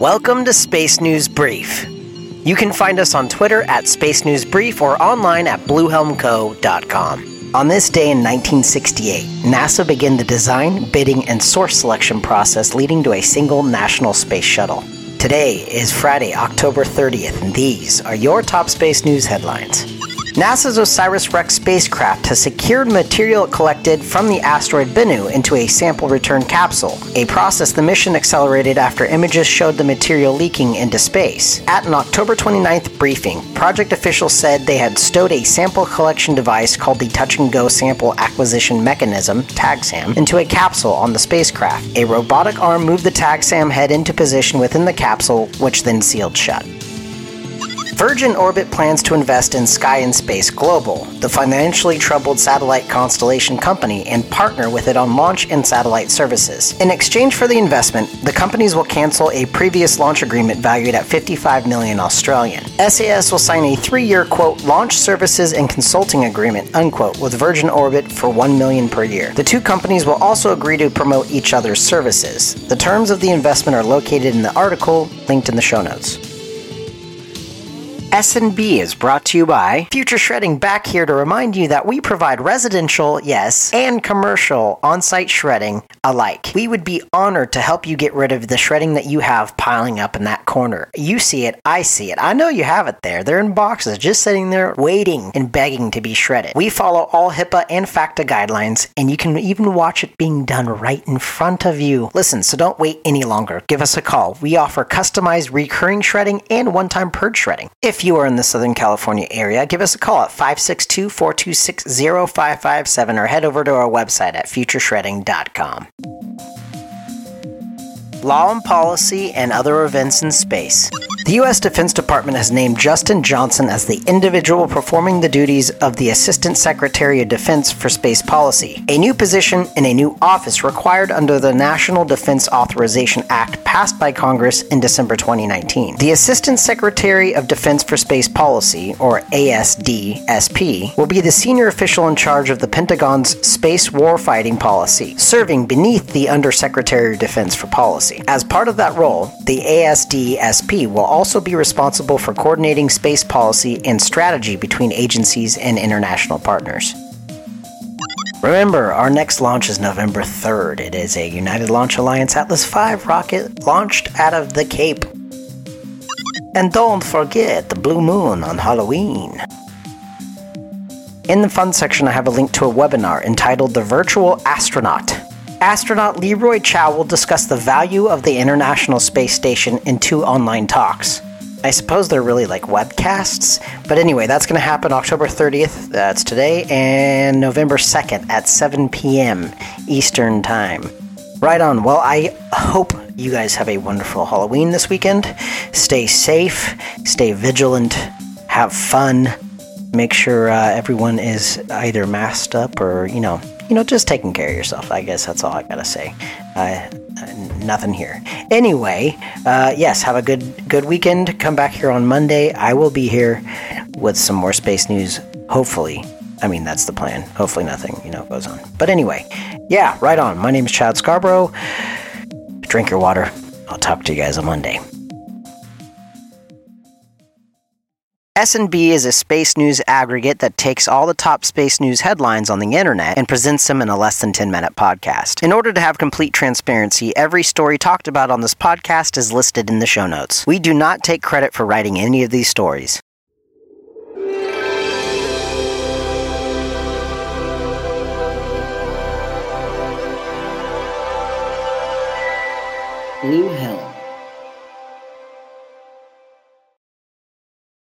Welcome to Space News Brief. You can find us on Twitter at Space News Brief or online at BluehelmCo.com. On this day in 1968, NASA began the design, bidding, and source selection process leading to a single national space shuttle. Today is Friday, October 30th, and these are your top space news headlines. NASA's OSIRIS REx spacecraft has secured material it collected from the asteroid Bennu into a sample return capsule, a process the mission accelerated after images showed the material leaking into space. At an October 29th briefing, project officials said they had stowed a sample collection device called the Touch and Go Sample Acquisition Mechanism, TAGSAM, into a capsule on the spacecraft. A robotic arm moved the TAGSAM head into position within the capsule, which then sealed shut. Virgin Orbit plans to invest in Sky and Space Global, the financially troubled satellite constellation company, and partner with it on launch and satellite services. In exchange for the investment, the companies will cancel a previous launch agreement valued at 55 million Australian. SAS will sign a three-year quote launch services and consulting agreement unquote with Virgin Orbit for 1 million per year. The two companies will also agree to promote each other's services. The terms of the investment are located in the article linked in the show notes. S&B is brought to you by Future Shredding back here to remind you that we provide residential, yes, and commercial on-site shredding alike. We would be honored to help you get rid of the shredding that you have piling up in that corner. You see it, I see it. I know you have it there. They're in boxes just sitting there waiting and begging to be shredded. We follow all HIPAA and FACTA guidelines and you can even watch it being done right in front of you. Listen, so don't wait any longer. Give us a call. We offer customized recurring shredding and one-time purge shredding. If you are in the Southern California area, give us a call at 562 426 0557 or head over to our website at futureshredding.com. Law and policy and other events in space. The U.S. Defense Department has named Justin Johnson as the individual performing the duties of the Assistant Secretary of Defense for Space Policy, a new position in a new office required under the National Defense Authorization Act passed by Congress in December 2019. The Assistant Secretary of Defense for Space Policy, or ASDSP, will be the senior official in charge of the Pentagon's space warfighting policy, serving beneath the Undersecretary of Defense for Policy. As part of that role, the ASDSP will also be responsible for coordinating space policy and strategy between agencies and international partners. Remember, our next launch is November 3rd. It is a United Launch Alliance Atlas V rocket launched out of the Cape. And don't forget the blue moon on Halloween. In the fun section, I have a link to a webinar entitled The Virtual Astronaut. Astronaut Leroy Chiao will discuss the value of the International Space Station in two online talks. I suppose they're really like webcasts, but anyway, that's going to happen October 30th, that's today, and November 2nd at 7 p.m. Eastern Time. Right on. Well, I hope you guys have a wonderful Halloween this weekend. Stay safe, stay vigilant, have fun. Make sure uh, everyone is either masked up or, you know, you know, just taking care of yourself. I guess that's all I gotta say. Uh, nothing here. Anyway, uh, yes, have a good good weekend. Come back here on Monday. I will be here with some more space news. Hopefully, I mean that's the plan. Hopefully, nothing you know goes on. But anyway, yeah, right on. My name is Chad Scarborough. Drink your water. I'll talk to you guys on Monday. S&B is a space news aggregate that takes all the top space news headlines on the internet and presents them in a less than 10 minute podcast. In order to have complete transparency, every story talked about on this podcast is listed in the show notes. We do not take credit for writing any of these stories. Blue Helm